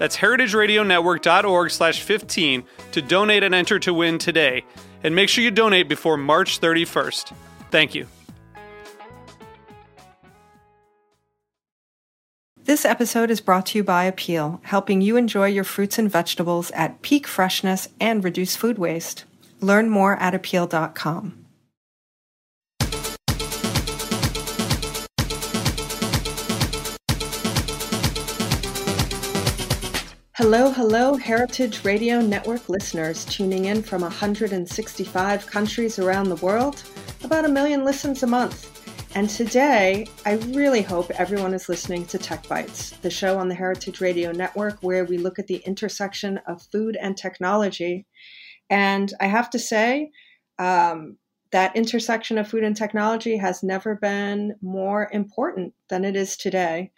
That's heritageradionetwork.org slash 15 to donate and enter to win today. And make sure you donate before March 31st. Thank you. This episode is brought to you by Apeel, helping you enjoy your fruits and vegetables at peak freshness and reduce food waste. Learn more at apeel.com. Hello, hello, Heritage Radio Network listeners tuning in from 165 countries around the world, about a million listens a month. And today, I really hope everyone is listening to Tech Bites, the show on the Heritage Radio Network where we look at the intersection of food and technology. And I have to say, um, that intersection of food and technology has never been more important than it is today.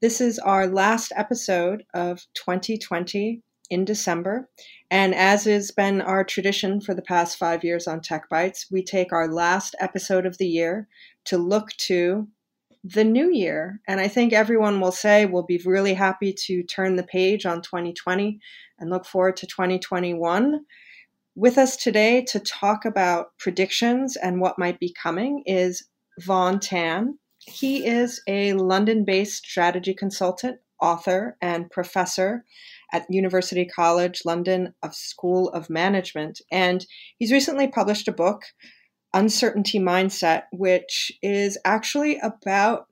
This is our last episode of 2020 in December. And as has been our tradition for the past five years on Tech Bites, we take our last episode of the year to look to the new year. And I think everyone will say we'll be really happy to turn the page on 2020 and look forward to 2021. With us today to talk about predictions and what might be coming is Vaughn Tan. He is a London based strategy consultant, author, and professor at University College London of School of Management. And he's recently published a book uncertainty mindset, which is actually about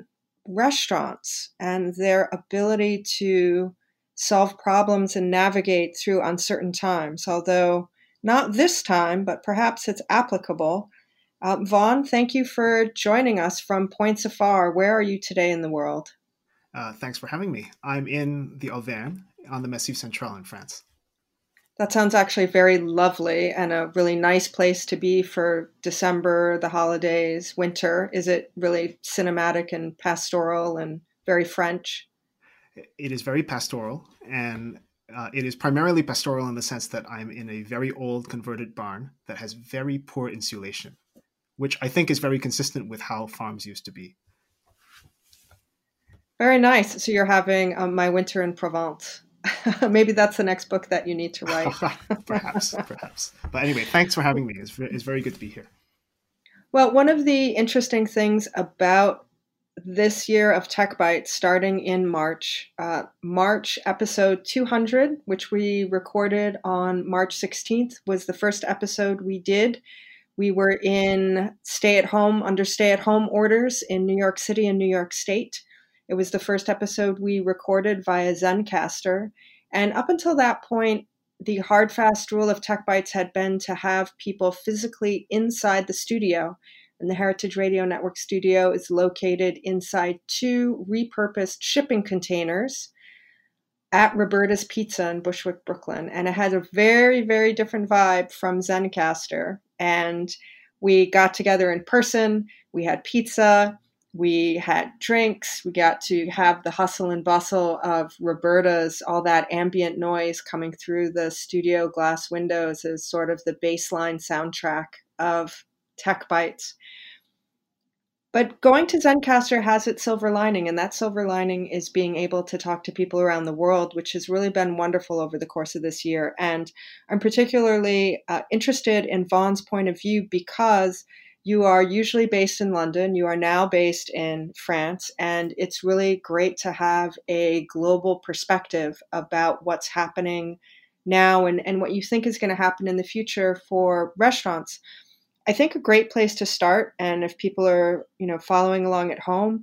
restaurants and their ability to solve problems and navigate through uncertain times, although not this time, but perhaps it's applicable. Uh, Vaughn, thank you for joining us from points afar. Where are you today in the world? Uh, thanks for having me. I'm in the Auvergne on the Massif Central in France. That sounds actually very lovely and a really nice place to be for December, the holidays, winter. Is it really cinematic and pastoral and very French? It is very pastoral, and uh, it is primarily pastoral in the sense that I'm in a very old converted barn that has very poor insulation, which I think is very consistent with how farms used to be. Very nice. So you're having um, my winter in Provence. Maybe that's the next book that you need to write. perhaps, perhaps. But anyway, thanks for having me. It's, it's very good to be here. Well, one of the interesting things about this year of Tech Bites, starting in March, uh, March episode 200, which we recorded on March 16th, was the first episode we did. We were in stay at home, under stay at home orders in New York City and New York State. It was the first episode we recorded via Zencastr. And up until that point, the hard fast rule of Tech Bites had been to have people physically inside the studio. And the Heritage Radio Network studio is located inside two repurposed shipping containers at Roberta's Pizza in Bushwick, Brooklyn. And it has a very, very different vibe from Zencastr. And we got together in person, we had pizza, we had drinks. We got to have the hustle and bustle of Roberta's, all that ambient noise coming through the studio glass windows is sort of the baseline soundtrack of Tech Bites. But going to Zencastr has its silver lining, and that silver lining is being able to talk to people around the world, which has really been wonderful over the course of this year. And I'm particularly uh, interested in Vaughn's point of view because you are usually based in London. You are now based in France. And it's really great to have a global perspective about what's happening now and, and what you think is going to happen in the future for restaurants. I think a great place to start, and if people are you know following along at home,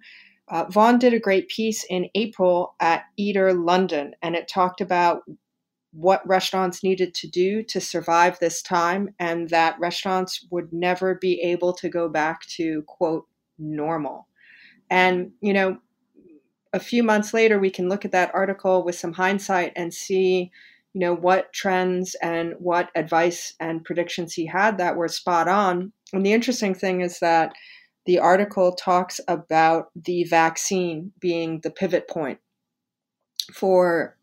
uh, Vaughn did a great piece in April at Eater London, and it talked about what restaurants needed to do to survive this time, and that restaurants would never be able to go back to quote normal. And you know, a few months later, we can look at that article with some hindsight and see you know what trends and what advice and predictions he had that were spot on. And the interesting thing is that the article talks about the vaccine being the pivot point for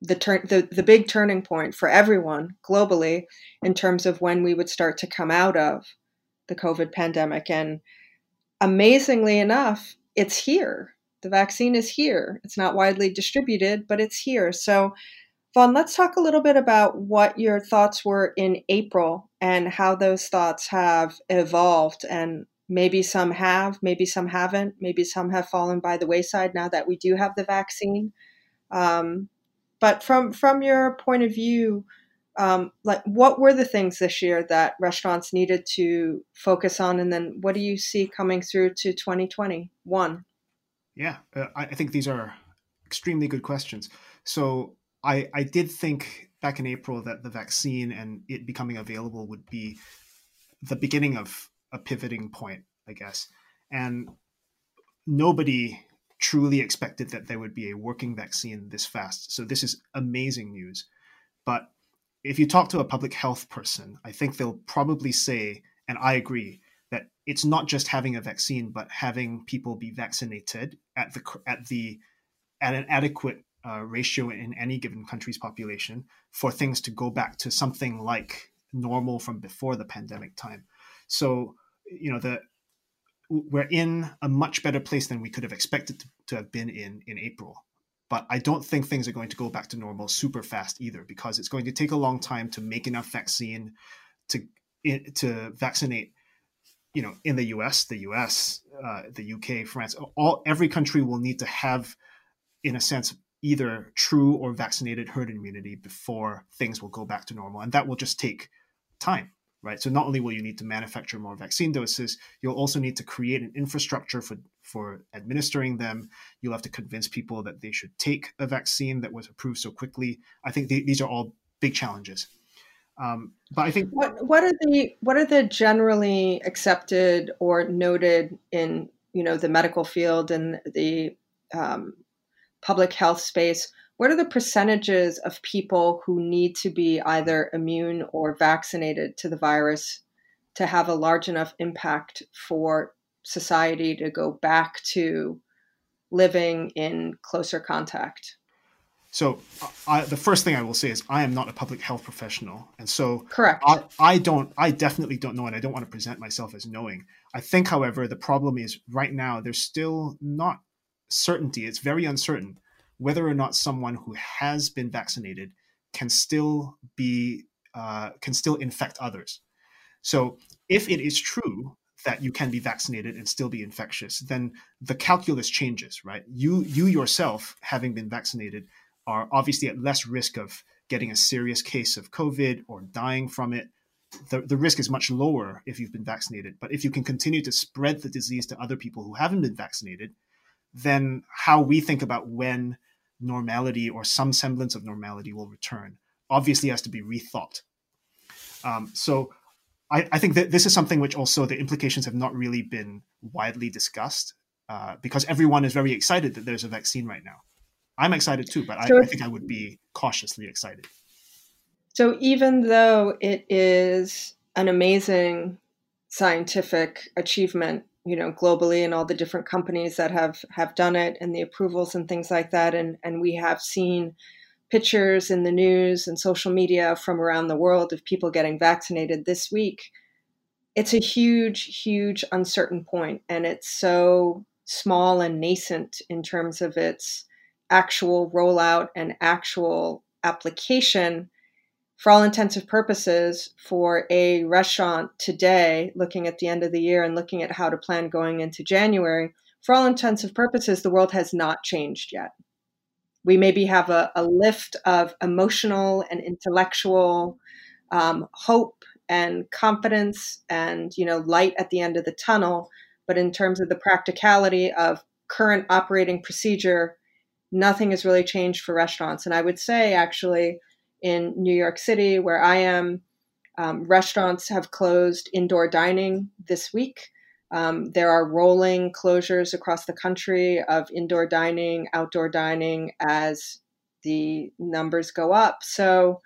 the turn the, the big turning point for everyone globally in terms of when we would start to come out of the covid pandemic. And amazingly enough it's here. The vaccine is here. It's not widely distributed but it's here. So Vaughn, let's talk a little bit about what your thoughts were in April and how those thoughts have evolved. And maybe some have, maybe some haven't, maybe some have fallen by the wayside now that we do have the vaccine. Um, but from from your point of view, um, like what were the things this year that restaurants needed to focus on, and then what do you see coming through to 2021? Yeah, uh, I think these are extremely good questions. So I, I did think back in April that the vaccine and it becoming available would be the beginning of a pivoting point, I guess. And nobody truly expected that there would be a working vaccine this fast. So this is amazing news. But if you talk to a public health person, I think they'll probably say, and I agree, that it's not just having a vaccine, but having people be vaccinated at the at the at an adequate uh, ratio in any given country's population for things to go back to something like normal from before the pandemic time. So, you know, the we're in a much better place than we could have expected to, to have been in in April. But I don't think things are going to go back to normal super fast either, because it's going to take a long time to make enough vaccine to to vaccinate you know in the US, the US, uh, the UK, France, all every country will need to have, in a sense, either true or vaccinated herd immunity before things will go back to normal. And that will just take time, right? So not only will you need to manufacture more vaccine doses, you'll also need to create an infrastructure for, for administering them. You'll have to convince people that they should take a vaccine that was approved so quickly. I think these are all big challenges. Um, but I think what what are the what are the generally accepted or noted in you know the medical field and the um, public health space, what are the percentages of people who need to be either immune or vaccinated to the virus to have a large enough impact for society to go back to living in closer contact? So, I, the first thing I will say is I am not a public health professional, and so correct. I, I don't, I definitely don't know, and I don't want to present myself as knowing. I think, however, the problem is right now there's still not certainty, it's very uncertain whether or not someone who has been vaccinated can still be uh, can still infect others. So if it is true that you can be vaccinated and still be infectious, then the calculus changes, right? You you yourself, having been vaccinated, are obviously at less risk of getting a serious case of COVID or dying from it. The, the risk is much lower if you've been vaccinated. But if you can continue to spread the disease to other people who haven't been vaccinated, then how we think about when normality or some semblance of normality will return obviously has to be rethought. Um, so I, I, think that this is something which also the implications have not really been widely discussed uh, because everyone is very excited that there's a vaccine right now. I'm excited too, but so I, I think I would be cautiously excited. So even though it is an amazing scientific achievement you know globally and all the different companies that have have done it and the approvals and things like that. And and we have seen pictures in the news and social media from around the world of people getting vaccinated this week. It's a huge huge uncertain point and it's so small and nascent in terms of its actual rollout and actual application for all intensive purposes, for a restaurant today, looking at the end of the year and looking at how to plan going into January, for all intensive purposes, the world has not changed yet. We maybe have a, a lift of emotional and intellectual um, hope and confidence and you know light at the end of the tunnel but in terms of the practicality of current operating procedure nothing has really changed for restaurants and i would say actually in new york city where i am. Um, restaurants have closed indoor dining this week. Um, there are rolling closures across the country of indoor dining outdoor dining as the numbers go up. So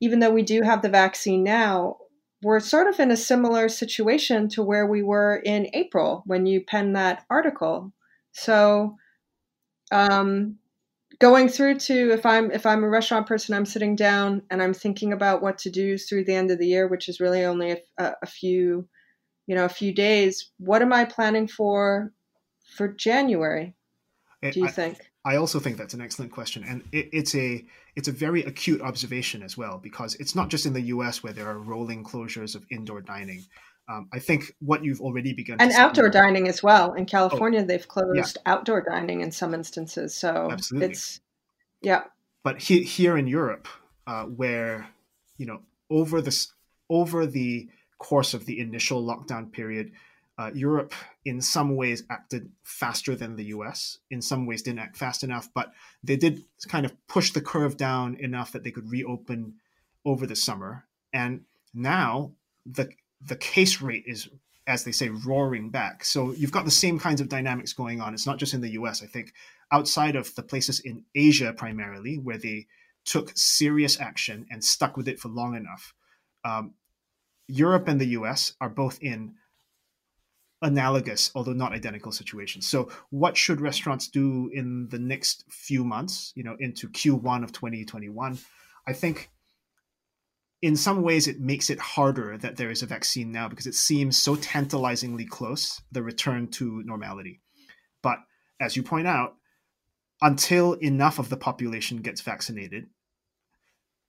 even though we do have the vaccine now, we're sort of in a similar situation to where we were in April when you penned that article. So, um, going through to if I'm if I'm a restaurant person, I'm sitting down and I'm thinking about what to do through the end of the year, which is really only a, a few, you know, a few days. What am I planning for for January? Do you I, think? I also think that's an excellent question, and it, it's a it's a very acute observation as well because it's not just in the U.S. where there are rolling closures of indoor dining. Um, I think what you've already begun and outdoor dining as well. In California, oh, they've closed yeah. outdoor dining in some instances. So Absolutely. it's yeah. But he, here in Europe, uh, where you know over this over the course of the initial lockdown period, uh, Europe, in some ways, acted faster than the US. In some ways, didn't act fast enough, but they did kind of push the curve down enough that they could reopen over the summer. And now the the case rate is, as they say, roaring back. So you've got the same kinds of dynamics going on. It's not just in the US. I think outside of the places in Asia primarily, where they took serious action and stuck with it for long enough. Um, Europe and the US are both in analogous, although not identical situations. So, what should restaurants do in the next few months, you know, into Q1 of 2021? I think in some ways it makes it harder that there is a vaccine now because it seems so tantalizingly close, the return to normality. But as you point out, until enough of the population gets vaccinated,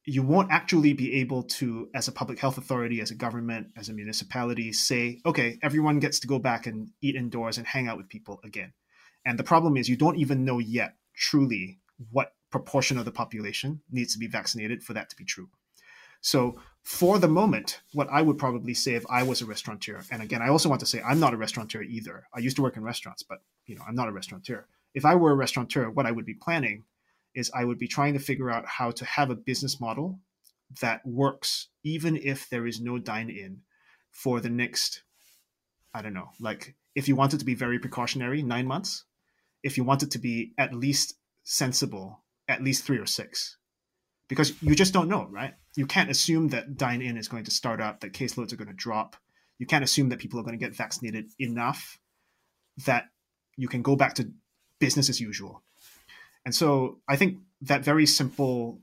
you won't actually be able to, as a public health authority, as a government, as a municipality, say, okay, everyone gets to go back and eat indoors and hang out with people again. And the problem is, you don't even know yet truly what proportion of the population needs to be vaccinated for that to be true. So, for the moment, what I would probably say if I was a restaurateur, and again, I also want to say I'm not a restaurateur either. I used to work in restaurants, but you know, I'm not a restaurateur. If I were a restaurateur, what I would be planning is I would be trying to figure out how to have a business model that works even if there is no dine in for the next I don't know, like if you want it to be very precautionary, nine months. If you want it to be at least sensible, at least three or six. Because you just don't know, right? You can't assume that dine in is going to start up, that caseloads are going to drop. You can't assume that people are going to get vaccinated enough that you can go back to business as usual. And so I think that very simple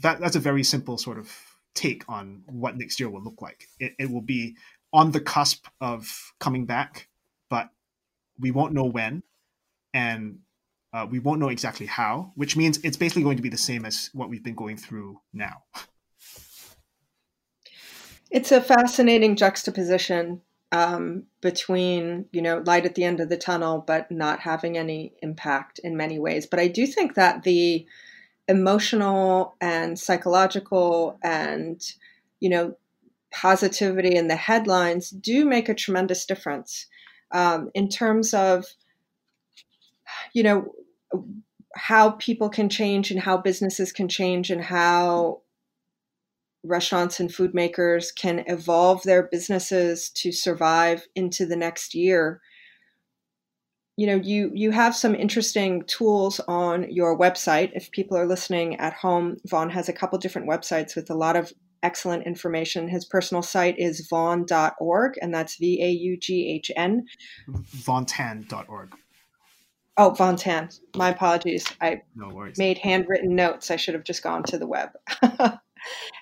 that that's a very simple sort of take on what next year will look like. It, it will be on the cusp of coming back, but we won't know when, and uh, we won't know exactly how. Which means it's basically going to be the same as what we've been going through now. It's a fascinating juxtaposition um, between you know light at the end of the tunnel but not having any impact in many ways. But i do think that the emotional and psychological and you know positivity in the headlines do make a tremendous difference um, in terms of you know how people can change and how businesses can change and how restaurants and food makers can evolve their businesses to survive into the next year you know you you have some interesting tools on your website. If people are listening at home vaughn has a couple different websites with a lot of excellent information. His personal site is vaughn.org and that's v-a-u-g-h-n vaughntan.org oh vaughntan my apologies. I no made handwritten notes. I should have just gone to the web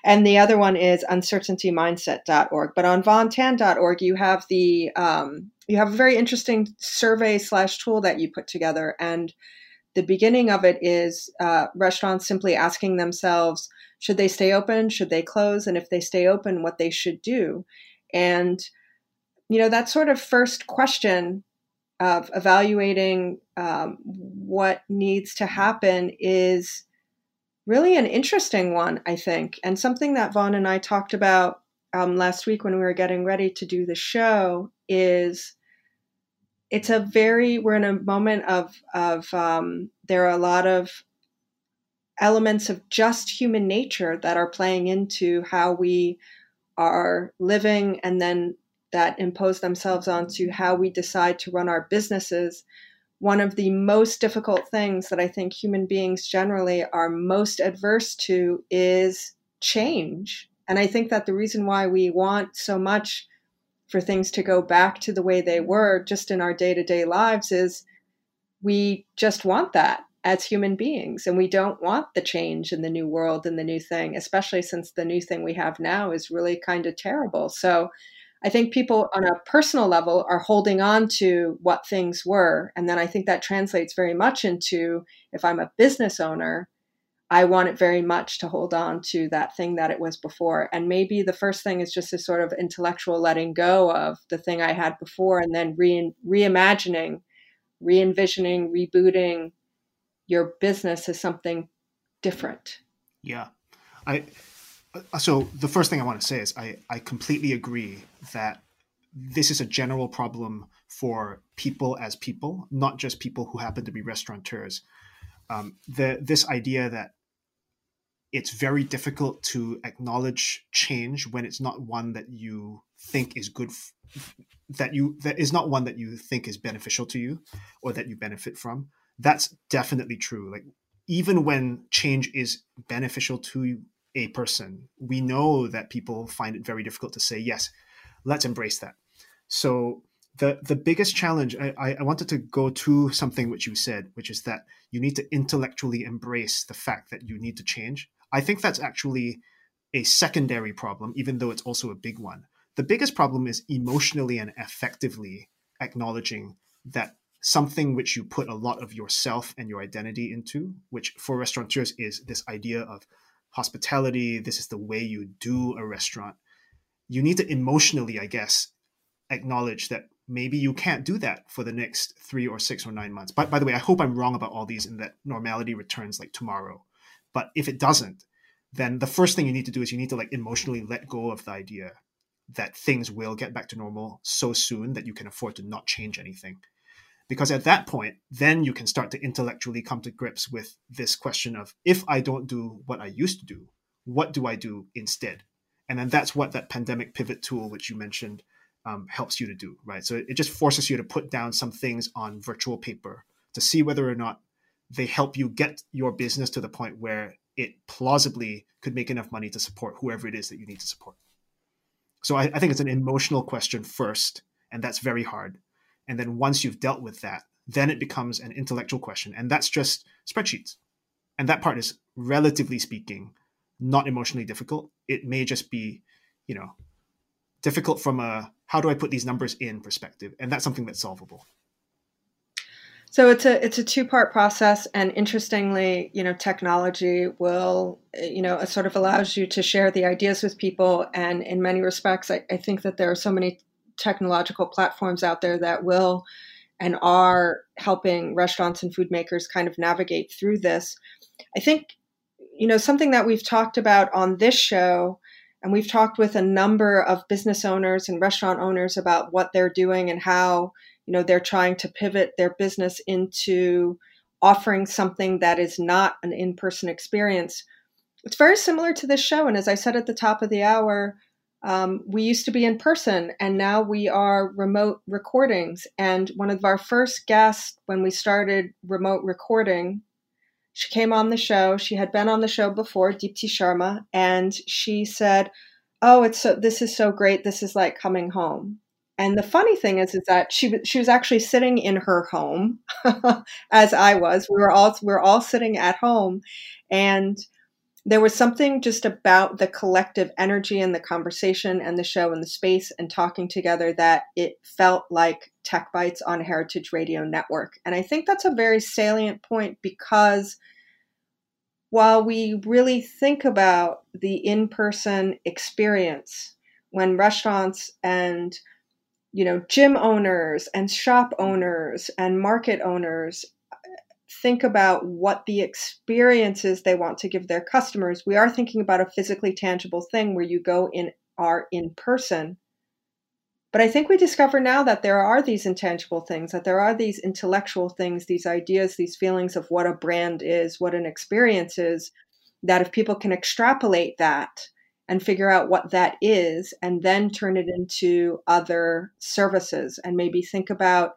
and the other one is uncertaintymindset.org. But on vaughntan.org, you have the um, you have a very interesting survey slash tool that you put together, and the beginning of it is uh, restaurants simply asking themselves should they stay open, should they close, and if they stay open, what they should do. And you know that sort of first question of evaluating um, what needs to happen is really an interesting one, I think, and something that Vaughn and I talked about um, last week when we were getting ready to do the show is it's a very we're in a moment of of um, there are a lot of elements of just human nature that are playing into how we are living and then that impose themselves onto how we decide to run our businesses one of the most difficult things that I think human beings generally are most adverse to is change. And I think that the reason why we want so much for things to go back to the way they were just in our day to day lives is we just want that as human beings. And we don't want the change in the new world and the new thing, especially since the new thing we have now is really kind of terrible. So I think people on a personal level are holding on to what things were. And then I think that translates very much into if I'm a business owner, I want it very much to hold on to that thing that it was before. And maybe the first thing is just a sort of intellectual letting go of the thing I had before and then re- reimagining, re envisioning, rebooting your business as something different. Yeah. I so the first thing I want to say is I, I completely agree that this is a general problem for people as people, not just people who happen to be restaurateurs. Um, the this idea that it's very difficult to acknowledge change when it's not one that you think is good f- that you that is not one that you think is beneficial to you or that you benefit from that's definitely true like even when change is beneficial to a person, we know that people find it very difficult to say, yes, let's embrace that. So the the biggest challenge I, I wanted to go to something which you said, which is that you need to intellectually embrace the fact that you need to change. I think that's actually a secondary problem, even though it's also a big one. The biggest problem is emotionally and effectively acknowledging that something which you put a lot of yourself and your identity into, which for restaurateurs is this idea of hospitality. This is the way you do a restaurant. You need to emotionally, I guess, acknowledge that maybe you can't do that for the next three or six or nine months. But by the way, I hope I'm wrong about all these and that normality returns like tomorrow. But if it doesn't, then the first thing you need to do is you need to like emotionally let go of the idea that things will get back to normal so soon that you can afford to not change anything because at that point then you can start to intellectually come to grips with this question of if i don't do what i used to do what do i do instead? And then that's what that pandemic pivot tool which you mentioned um, helps you to do right? So it just forces you to put down some things on virtual paper to see whether or not they help you get your business to the point where it plausibly could make enough money to support whoever it is that you need to support. So I, I think it's an emotional question first and that's very hard and then once you've dealt with that, then it becomes an intellectual question. And that's just spreadsheets. And that part is, relatively speaking, not emotionally difficult. It may just be, you know, difficult from a how do I put these numbers in perspective. And that's something that's solvable. So it's a it's a two part process, and interestingly, you know, technology will you know it sort of allows you to share the ideas with people, and in many respects, I, I think that there are so many technological platforms out there that will and are helping restaurants and food makers kind of navigate through this. I think, you know, something that we've talked about on this show, and we've talked with a number of business owners and restaurant owners about what they're doing and how, you know, they're trying to pivot their business into offering something that is not an in person experience. It's very similar to this show. And as I said at the top of the hour, um, we used to be in person and now we are remote recordings. And one of our first guests when we started remote recording, she came on the show. She had been on the show before, Deepti Sharma, and she said, "Oh, it's so this is so great. This is like coming home." And the funny thing is, is that she she was actually sitting in her home, as I was. We were all we were all sitting at home, and there was something just about the collective energy and the conversation and the show and the space and talking together that it felt like Tech Bites on Heritage Radio Network. And I think that's a very salient point because while we really think about the in person experience when restaurants and you know gym owners and shop owners and market owners think about what the experiences they want to give their customers, we are thinking about a physically tangible thing where you go in are in person. But I think we discover now that there are these intangible things, that there are these intellectual things, these ideas, these feelings of what a brand is, what an experience is, that if people can extrapolate that and figure out what that is, and then turn it into other services, and maybe think about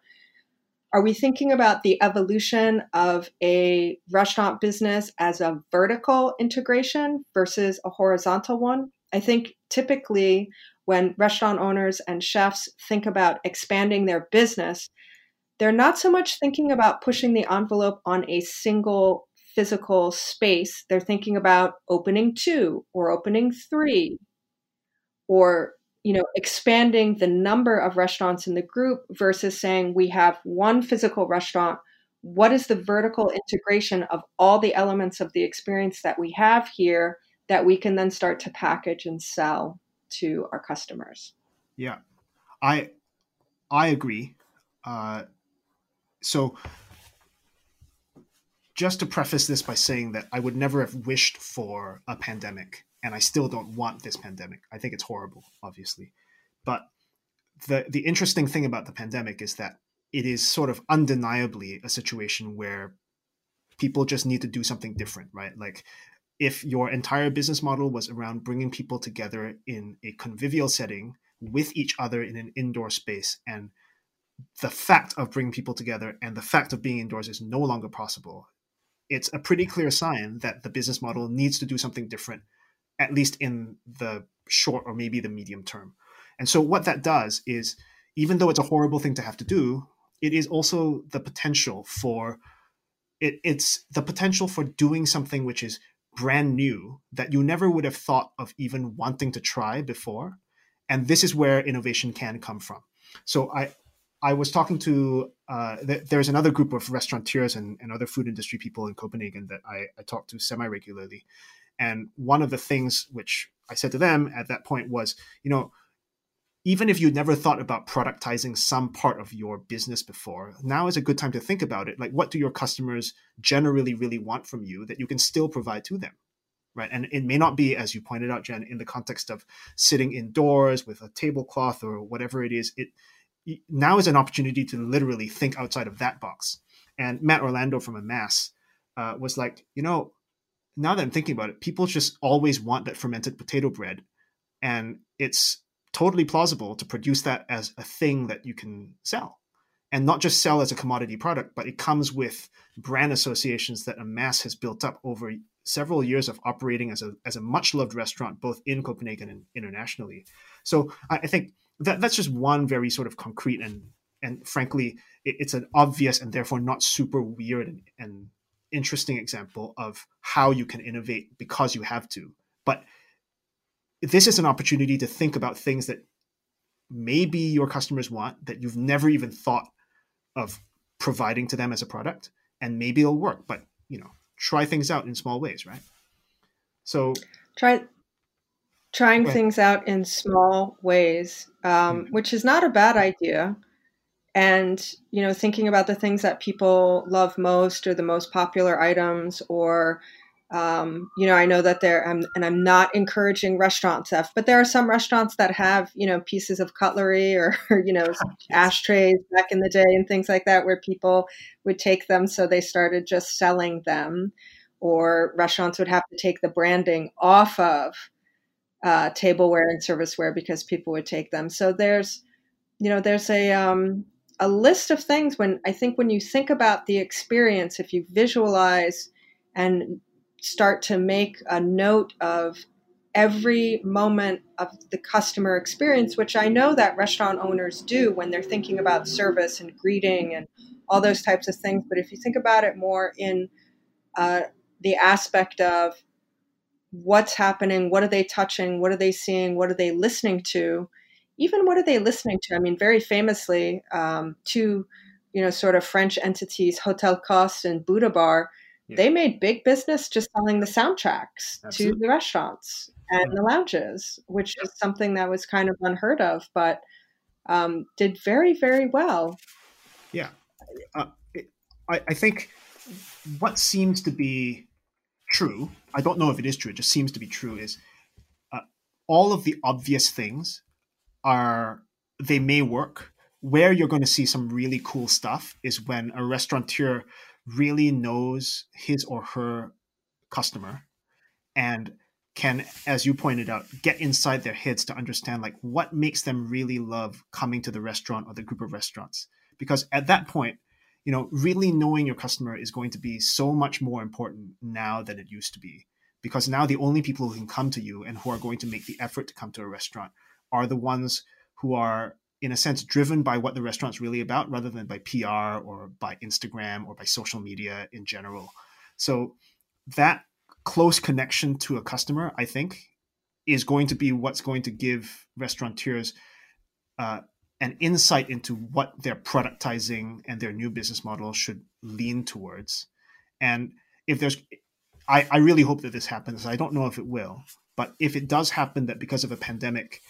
are we thinking about the evolution of a restaurant business as a vertical integration versus a horizontal one? I think typically when restaurant owners and chefs think about expanding their business, they're not so much thinking about pushing the envelope on a single physical space. They're thinking about opening two or opening three or you know expanding the number of restaurants in the group versus saying we have one physical restaurant what is the vertical integration of all the elements of the experience that we have here that we can then start to package and sell to our customers. Yeah, I I agree. Uh, so just to preface this by saying that I would never have wished for a pandemic, and I still don't want this pandemic. I think it's horrible, obviously, but the the interesting thing about the pandemic is that it is sort of undeniably a situation where people just need to do something different, right? Like if your entire business model was around bringing people together in a convivial setting with each other in an indoor space and the fact of bringing people together and the fact of being indoors is no longer possible it's a pretty clear sign that the business model needs to do something different at least in the short or maybe the medium term. And so what that does is even though it's a horrible thing to have to do it is also the potential for it, it's the potential for doing something which is brand new that you never would have thought of even wanting to try before. And this is where innovation can come from. So i i was talking to uh, th- there's another group of restaurateurs and, and other food industry people in copenhagen that i, I talk to semi regularly and one of the things which i said to them at that point was you know even if you'd never thought about productizing some part of your business before, now is a good time to think about it. Like, what do your customers generally really want from you that you can still provide to them? Right. And it may not be, as you pointed out, Jen, in the context of sitting indoors with a tablecloth or whatever it is. It now is an opportunity to literally think outside of that box. And Matt Orlando from Amass uh, was like, you know, now that I'm thinking about it, people just always want that fermented potato bread. And it's totally plausible to produce that as a thing that you can sell and not just sell as a commodity product, but it comes with brand associations that Amass has built up over several years of operating as a, as a much loved restaurant, both in Copenhagen and internationally. So I, think that that's just one very sort of concrete and, and frankly, it, it's an obvious and therefore not super weird and, and interesting example of how you can innovate because you have to. But this is an opportunity to think about things that maybe your customers want that you've never even thought of providing to them as a product and maybe it'll work but you know try things out in small ways right so try trying things out in small ways um, mm-hmm. which is not a bad idea and you know thinking about the things that people love most or the most popular items or um, you know, I know that there, um, and I'm not encouraging restaurant theft, but there are some restaurants that have, you know, pieces of cutlery or, or, you know, ashtrays back in the day and things like that where people would take them. So they started just selling them, or restaurants would have to take the branding off of uh, tableware and serviceware because people would take them. So there's, you know, there's a, um, a list of things when I think when you think about the experience, if you visualize and start to make a note of every moment of the customer experience, which I know that restaurant owners do when they're thinking about service and greeting and all those types of things. But if you think about it more in uh, the aspect of what's happening, what are they touching, what are they seeing, what are they listening to, even what are they listening to? I mean, very famously, um, two, you know, sort of French entities, Hotel Costes and Buddha Bar, yeah. they made big business just selling the soundtracks Absolutely. to the restaurants and the lounges, which is something that was kind of unheard of, but um, did very, very well. Yeah. Uh, it, I, I think what seems to be true, I don't know if it is true, it just seems to be true, is uh, all of the obvious things are they may work. Where you're going to see some really cool stuff is when a restaurateur really knows his or her customer and can as you pointed out get inside their heads to understand like what makes them really love coming to the restaurant or the group of restaurants because at that point you know really knowing your customer is going to be so much more important now than it used to be because now the only people who can come to you and who are going to make the effort to come to a restaurant are the ones who are in a sense driven by what the restaurant's really about rather than by PR or by Instagram or by social media in general. So that close connection to a customer, I think, is going to be what's going to give restaurateurs uh, an insight into what their productizing and their new business model should lean towards. And if there's, I, I really hope that this happens. I don't know if it will, but if it does happen that because of a pandemic,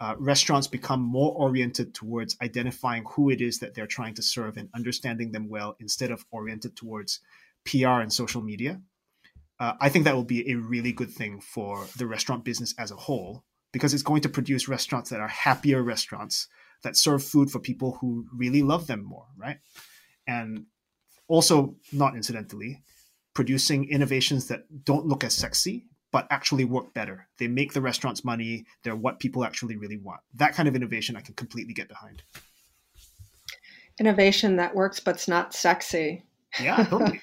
uh, restaurants become more oriented towards identifying who it is that they're trying to serve and understanding them well instead of oriented towards PR and social media. Uh, I think that will be a really good thing for the restaurant business as a whole because it's going to produce restaurants that are happier restaurants that serve food for people who really love them more, right? And also, not incidentally, producing innovations that don't look as sexy but actually work better. They make the restaurants money. They're what people actually really want. That kind of innovation I can completely get behind. Innovation that works but's not sexy. Yeah, totally.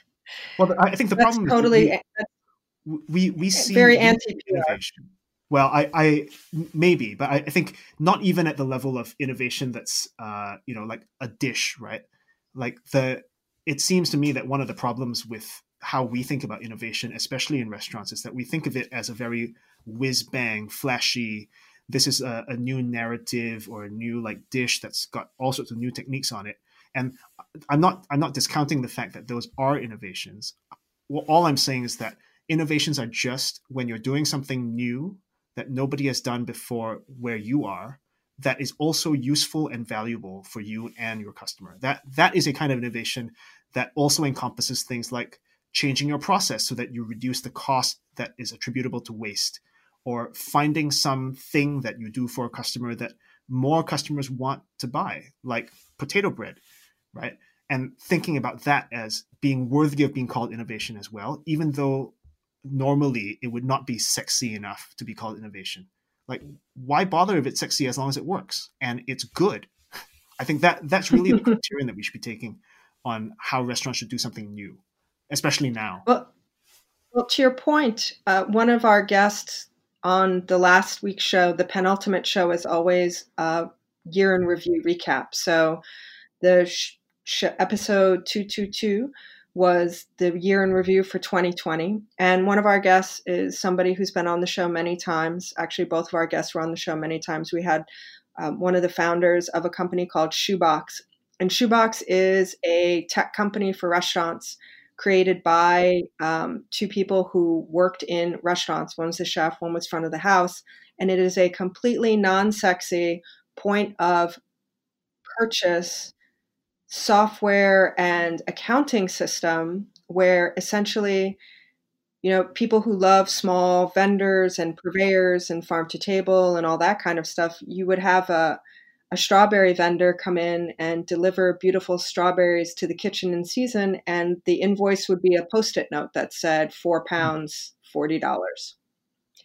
well, I think the that's problem totally is we, we, we see very anti innovation. Well, I, I maybe, but I think not even at the level of innovation that's uh, you know like a dish, right? Like the it seems to me that one of the problems with how we think about innovation, especially in restaurants, is that we think of it as a very whiz bang, flashy. This is a, a, new narrative or a new like dish that's got all sorts of new techniques on it. And I'm not I'm not discounting the fact that those are innovations. Well, all I'm saying is that innovations are just when you're doing something new that nobody has done before where you are that is also useful and valuable for you and your customer. That that is a kind of innovation that also encompasses things like changing your process so that you reduce the cost that is attributable to waste or finding something that you do for a customer that more customers want to buy like potato bread right? And thinking about that as being worthy of being called innovation as well even though normally it would not be sexy enough to be called innovation. Like why bother if it's sexy as long as it works? And it's good. I think that that's really the criterion that we should be taking on how restaurants should do something new especially now. Well, well to your point, uh, one of our guests on the last week's show, the penultimate show, is always a year in review recap. So the sh- sh- episode 222 was the year in review for 2020. And one of our guests is somebody who's been on the show many times. Actually, both of our guests were on the show many times. We had um, one of the founders of a company called Shoebox. And Shoebox is a tech company for restaurants created by um, two people who worked in restaurants. One was the chef, one was front of the house. And it is a completely non sexy point of purchase software and accounting system where essentially you know people who love small vendors and purveyors and farm to table and all that kind of stuff you would have a a strawberry vendor come in and deliver beautiful strawberries to the kitchen in season, and the invoice would be a post it note that said four hmm. pounds, $40.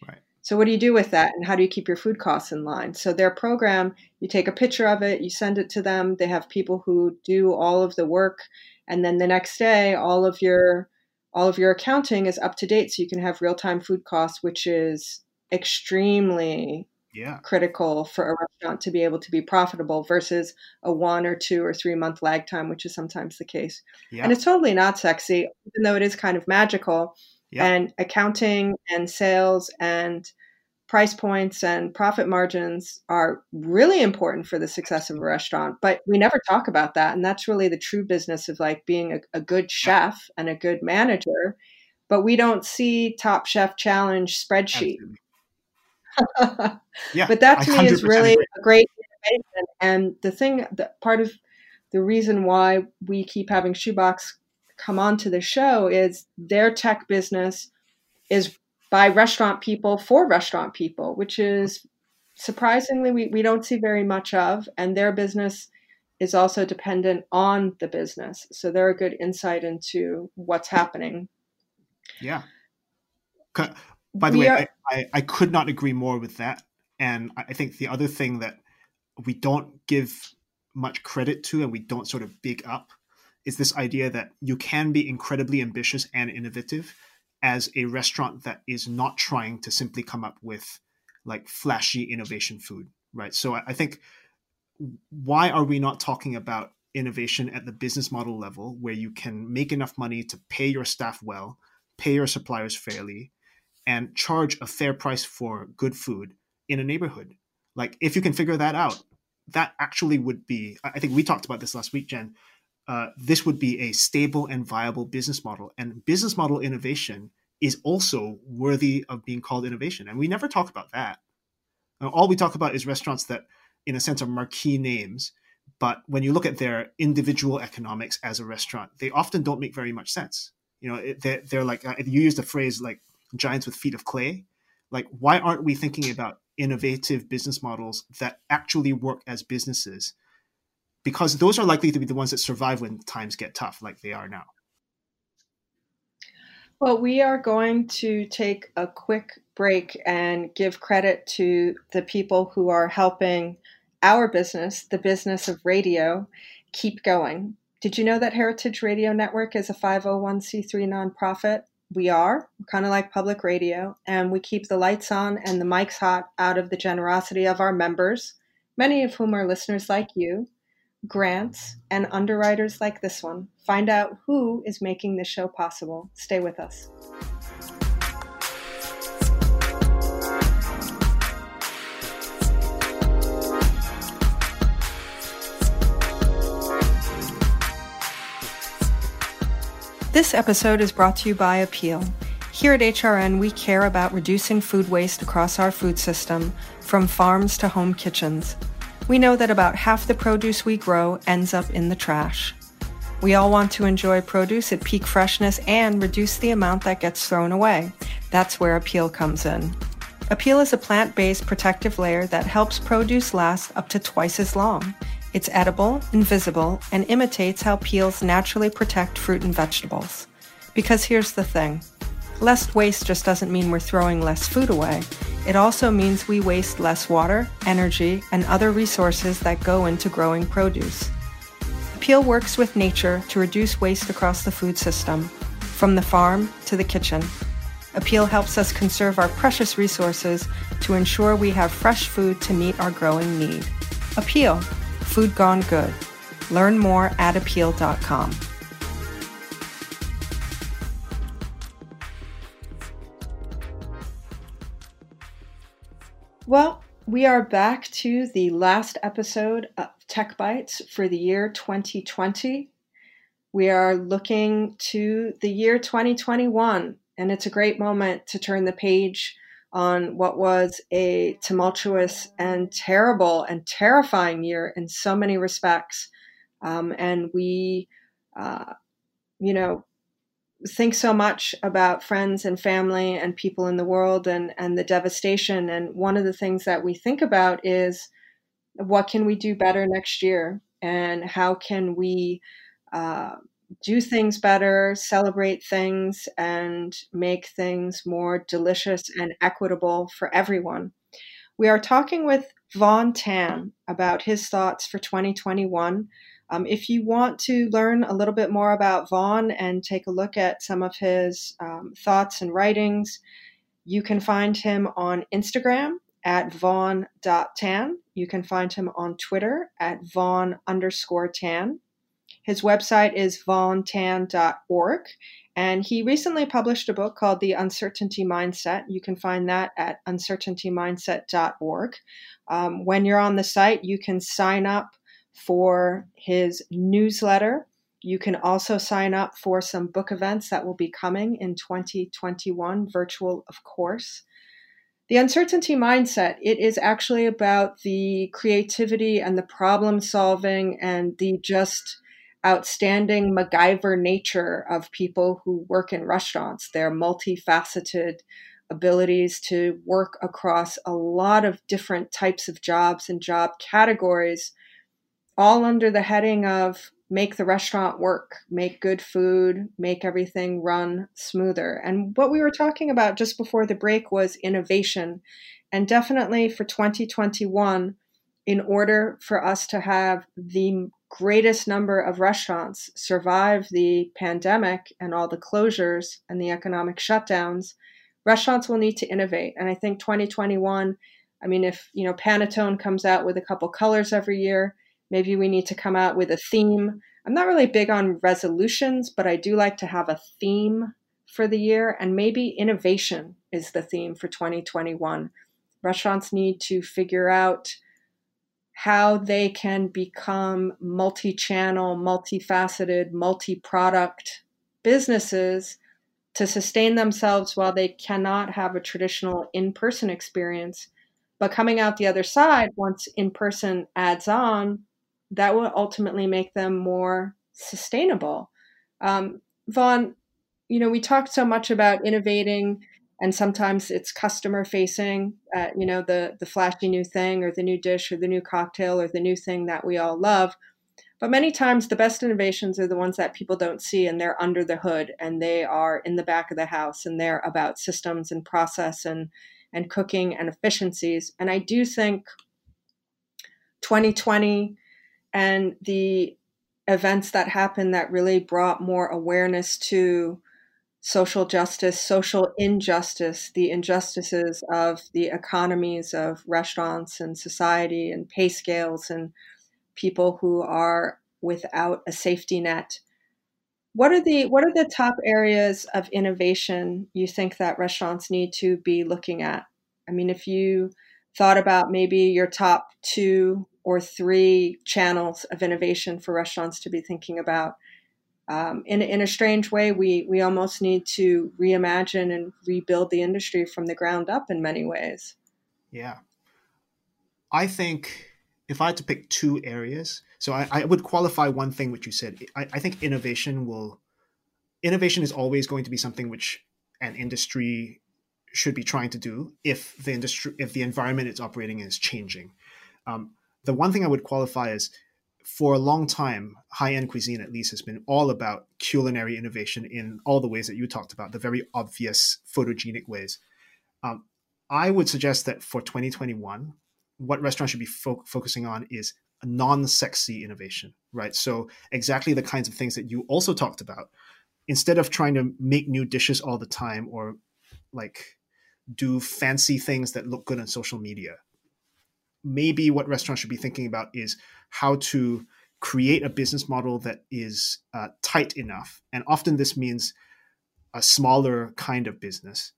Right. So, what do you do with that, and how do you keep your food costs in line? So, their program, you take a picture of it, you send it to them. They have people who do all of the work, and then the next day, all of your all of your accounting is up to date, so you can have real time food costs, which is extremely yeah. critical for a restaurant to be able to be profitable versus a one or two or three month lag time, which is sometimes the case. Yeah. And it's totally not sexy, even though it is kind of magical. Yeah. And accounting and sales and price points and profit margins are really important for the success of a restaurant, but we never talk about that. And that's really the true business of like being a, a good chef and a good manager. But we don't see Top Chef Challenge spreadsheet. Absolutely yeah, but that to me is really agree. a great innovation. And the thing that part of the reason why we keep having Shoebox come onto the show is their tech business is by restaurant people for restaurant people, which is surprisingly we, we don't see very much of. And their business is also dependent on the business. So they're a good insight into what's happening. Yeah. By the we way, are, I, I, I could not agree more with that. And I think the other thing that we don't give much credit to and we don't sort of big up is this idea that you can be incredibly ambitious and innovative as a restaurant that is not trying to simply come up with like flashy innovation food, right? So I, I think why are we not talking about innovation at the business model level where you can make enough money to pay your staff well, pay your suppliers fairly, and charge a fair price for good food in a neighborhood? Like, if you can figure that out, that actually would be, I think we talked about this last week, Jen. Uh, this would be a stable and viable business model. And business model innovation is also worthy of being called innovation. And we never talk about that. all we talk about is restaurants that in a sense, are marquee names. But when you look at their individual economics as a restaurant, they often don't make very much sense. You know, they're, they're like, uh, you use the phrase like giants with feet of clay. Like, why aren't we thinking about innovative business models that actually work as businesses? Because those are likely to be the ones that survive when times get tough, like they are now. Well, we are going to take a quick break and give credit to the people who are helping our business, the business of radio, keep going. Did you know that Heritage Radio Network is a 501c3 nonprofit? We are, kind of like public radio, and we keep the lights on and the mics hot out of the generosity of our members, many of whom are listeners like you, grants, and underwriters like this one. Find out who is making this show possible. Stay with us. This episode is brought to you by Apeel. Here at HRN, we care about reducing food waste across our food system, from farms to home kitchens. We know that about half the produce we grow ends up in the trash. We all want to enjoy produce at peak freshness and reduce the amount that gets thrown away. That's where Apeel comes in. Apeel is a plant based protective layer that helps produce last up to twice as long. It's edible, invisible, and imitates how peels naturally protect fruit and vegetables. Because here's the thing less waste just doesn't mean we're throwing less food away. It also means we waste less water, energy, and other resources that go into growing produce. Apeel works with nature to reduce waste across the food system, from the farm to the kitchen. Apeel helps us conserve our precious resources to ensure we have fresh food to meet our growing need. Apeel Food Gone Good. Learn more at apeel.com. Well, we are back to the last episode of Tech Bites for the year 2020. We are looking to the year 2021, and it's a great moment to turn the page on what was a tumultuous and terrible and terrifying year in so many respects. Um, and we, uh, you know, think so much about friends and family and people in the world and, and the devastation. And one of the things that we think about is what can we do better next year? And how can we uh, do things better, celebrate things, and make things more delicious and equitable for everyone. We are talking with Vaughn Tan about his thoughts for 2021. Um, if you want to learn a little bit more about Vaughn and take a look at some of his um, thoughts and writings, you can find him on Instagram at vaughn.tan. You can find him on Twitter at vaughn underscore tan. His website is vaughntan.org. And he recently published a book called The Uncertainty Mindset. You can find that at uncertaintymindset.org. Um, when you're on the site, you can sign up for his newsletter. You can also sign up for some book events that will be coming in 2021, virtual, of course. The uncertainty mindset, it is actually about the creativity and the problem solving and the just outstanding MacGyver nature of people who work in restaurants. They're multifaceted abilities to work across a lot of different types of jobs and job categories, all under the heading of make the restaurant work, make good food, make everything run smoother. And what we were talking about just before the break was innovation. And definitely for 2021, in order for us to have the greatest number of restaurants survive the pandemic and all the closures and the economic shutdowns, restaurants will need to innovate. And I think 2021, I mean, if, you know, Pantone comes out with a couple colors every year, maybe we need to come out with a theme. I'm not really big on resolutions, but I do like to have a theme for the year. And maybe innovation is the theme for 2021. Restaurants need to figure out how they can become multi channel, multifaceted, multi product businesses to sustain themselves while they cannot have a traditional in person experience. But coming out the other side, once in person adds on, that will ultimately make them more sustainable. Um, Vaughn, you know, we talked so much about innovating and sometimes it's customer facing uh, you know the the flashy new thing or the new dish or the new cocktail or the new thing that we all love. But many times the best innovations are the ones that people don't see and they're under the hood and they are in the back of the house and they're about systems and process and and cooking and efficiencies. And i do think 2020 and the events that happened that really brought more awareness to social justice, social injustice, the injustices of the economies of restaurants and society and pay scales and people who are without a safety net. What are the what are the top areas of innovation you think that restaurants need to be looking at? I mean, if you thought about maybe your top two or three channels of innovation for restaurants to be thinking about, um, in, in a strange way, we, we almost need to reimagine and rebuild the industry from the ground up in many ways. Yeah. I think if I had to pick two areas, so I, I would qualify one thing which you said. I, I think innovation will, innovation is always going to be something which an industry should be trying to do if the industry, if the environment it's operating in is changing. Um, the one thing I would qualify is for a long time, high end cuisine at least has been all about culinary innovation in all the ways that you talked about, the very obvious photogenic ways. Um, I would suggest that for 2021, what restaurants should be fo- focusing on is non sexy innovation, right? So, exactly the kinds of things that you also talked about. Instead of trying to make new dishes all the time or like do fancy things that look good on social media, maybe what restaurants should be thinking about is how to create a business model that is uh, tight enough. And often this means a smaller kind of business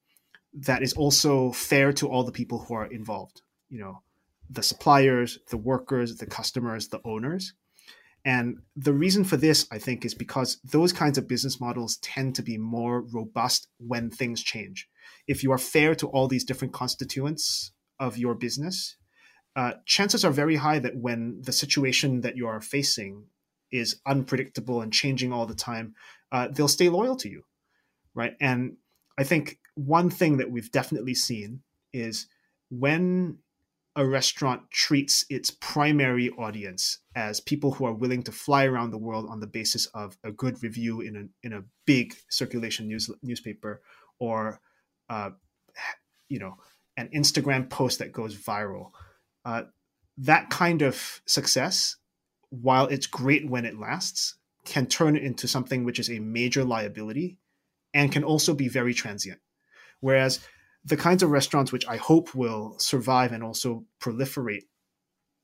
that is also fair to all the people who are involved. You know, the suppliers, the workers, the customers, the owners. And the reason for this, I think, is because those kinds of business models tend to be more robust when things change. If you are fair to all these different constituents of your business, uh, chances are very high that when the situation that you are facing is unpredictable and changing all the time, uh, they'll stay loyal to you, right? And I think one thing that we've definitely seen is when a restaurant treats its primary audience as people who are willing to fly around the world on the basis of a good review in a in a big circulation news newspaper or uh, you know an Instagram post that goes viral uh, that kind of success, while it's great when it lasts, can turn into something which is a major liability and can also be very transient. Whereas the kinds of restaurants which I hope will survive and also proliferate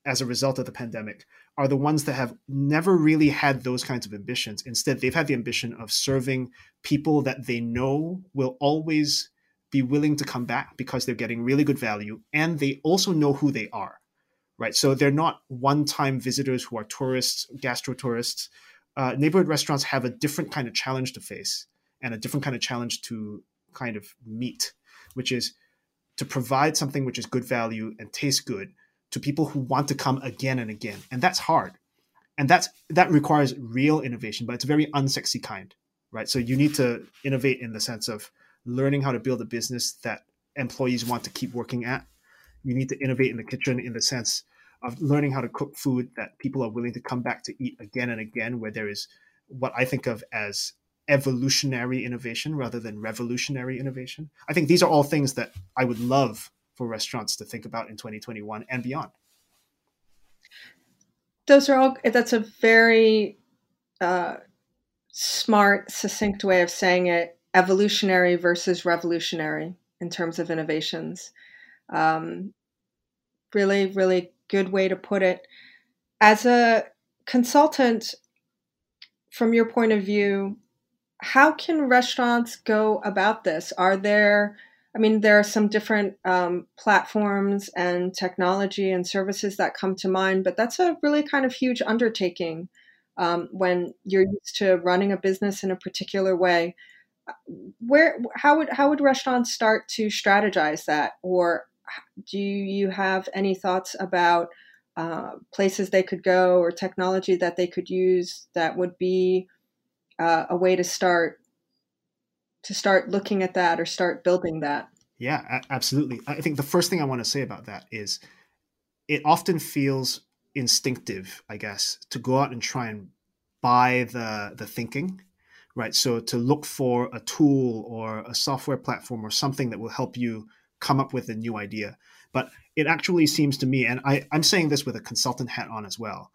as a result of the pandemic are the ones that have never really had those kinds of ambitions. Instead, they've had the ambition of serving people that they know will always be willing to come back because they're getting really good value and they also know who they are right? So they're not one-time visitors who are tourists gastro tourists uh, neighborhood restaurants have a different kind of challenge to face and a different kind of challenge to kind of meet which is to provide something which is good value and tastes good to people who want to come again and again. And that's hard. And that's that requires real innovation but it's a very unsexy kind right? So you need to innovate in the sense of learning how to build a business that employees want to keep working at. You need to innovate in the kitchen in the sense of learning how to cook food that people are willing to come back to eat again and again, where there is what I think of as evolutionary innovation rather than revolutionary innovation. I think these are all things that I would love for restaurants to think about in 2021 and beyond. Those are all, that's a very uh, smart, succinct way of saying it evolutionary versus revolutionary in terms of innovations. Um, really, really good way to put it. As a consultant, from your point of view, how can restaurants go about this? Are there, I mean, there are some different um, platforms and technology and services that come to mind, but that's a really kind of huge undertaking um, when you're used to running a business in a particular way. Where, how would how would restaurants start to strategize that, or do you have any thoughts about uh, places they could go or technology that they could use that would be uh, a way to start to start looking at that or start building that? Yeah absolutely. I think the first thing i want to say about that is it often feels instinctive i guess to go out and try and buy the the thinking right so to look for a tool or a software platform or something that will help you come up with a new idea but it actually seems to me and I, i'm saying this with a consultant hat on as well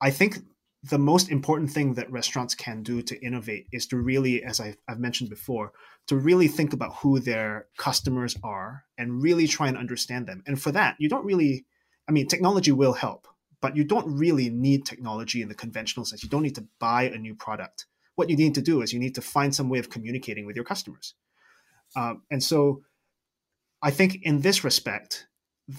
i think the most important thing that restaurants can do to innovate is to really, as I've, I've, mentioned before, to really think about who their customers are and really try and understand them. And for that, you don't really, I mean, technology will help, but you don't really need technology in the conventional sense. You don't need to buy a new product. What you need to do is you need to find some way of communicating with your customers. Um, and so I think in this respect,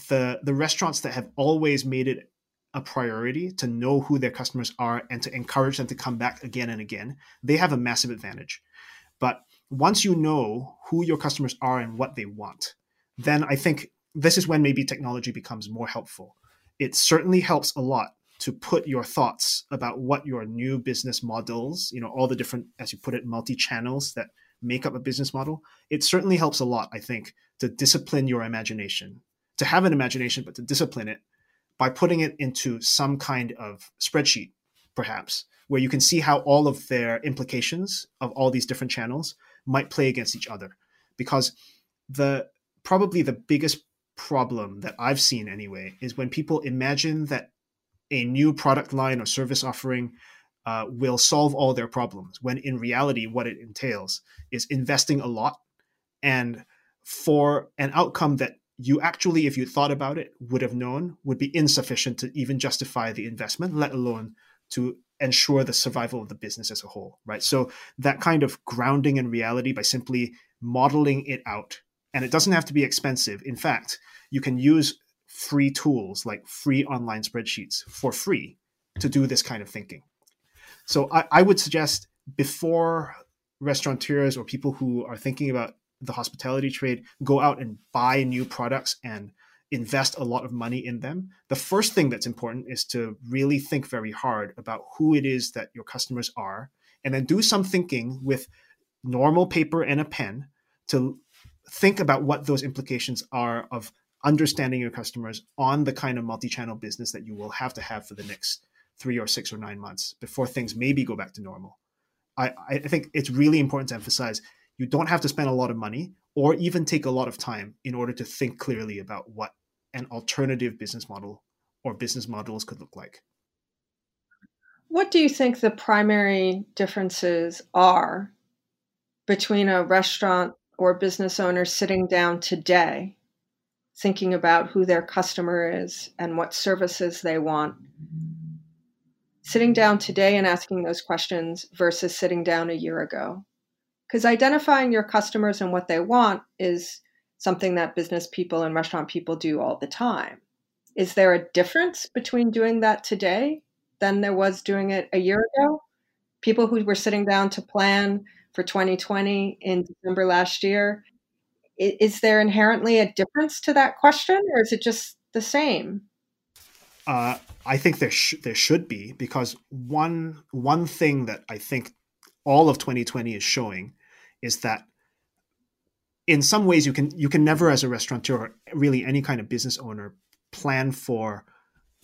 the the restaurants that have always made it a priority to know who their customers are and to encourage them to come back again and again, they have a massive advantage. But once you know who your customers are and what they want, then I think this is when maybe technology becomes more helpful. It certainly helps a lot to put your thoughts about what your new business models, you know, all the different, as you put it, multi channels that make up a business model. It certainly helps a lot, I think, to discipline your imagination, to have an imagination, but to discipline it by putting it into some kind of spreadsheet, perhaps, where you can see how all of their implications of all these different channels might play against each other. Because the probably the biggest problem that I've seen anyway is when people imagine that a new product line or service offering uh, will solve all their problems, when in reality, what it entails is investing a lot and for an outcome that you actually, if you thought about it, would have known would be insufficient to even justify the investment, let alone to ensure the survival of the business as a whole, right? So that kind of grounding in reality by simply modeling it out, and it doesn't have to be expensive. In fact, you can use free tools like free online spreadsheets for free to do this kind of thinking. So I, I would suggest before restaurateurs or people who are thinking about the hospitality trade go out and buy new products and invest a lot of money in them, the first thing that's important is to really think very hard about who it is that your customers are, and then do some thinking with normal paper and a pen to think about what those implications are of understanding your customers on the kind of multi-channel business that you will have to have for the next three or six or nine months before things maybe go back to normal. I, I think it's really important to emphasize you don't have to spend a lot of money or even take a lot of time in order to think clearly about what an alternative business model or business models could look like. What do you think the primary differences are between a restaurant or business owner sitting down today, thinking about who their customer is and what services they want, sitting down today and asking those questions versus sitting down a year ago? because identifying your customers and what they want is something that business people and restaurant people do all the time. Is there a difference between doing that today than there was doing it a year ago? People who were sitting down to plan for 2020 in December last year, is there inherently a difference to that question or is it just the same? Uh, I think there sh- there should be because one one thing that I think all of 2020 is showing is that in some ways you can you can never as a restaurateur or really any kind of business owner plan for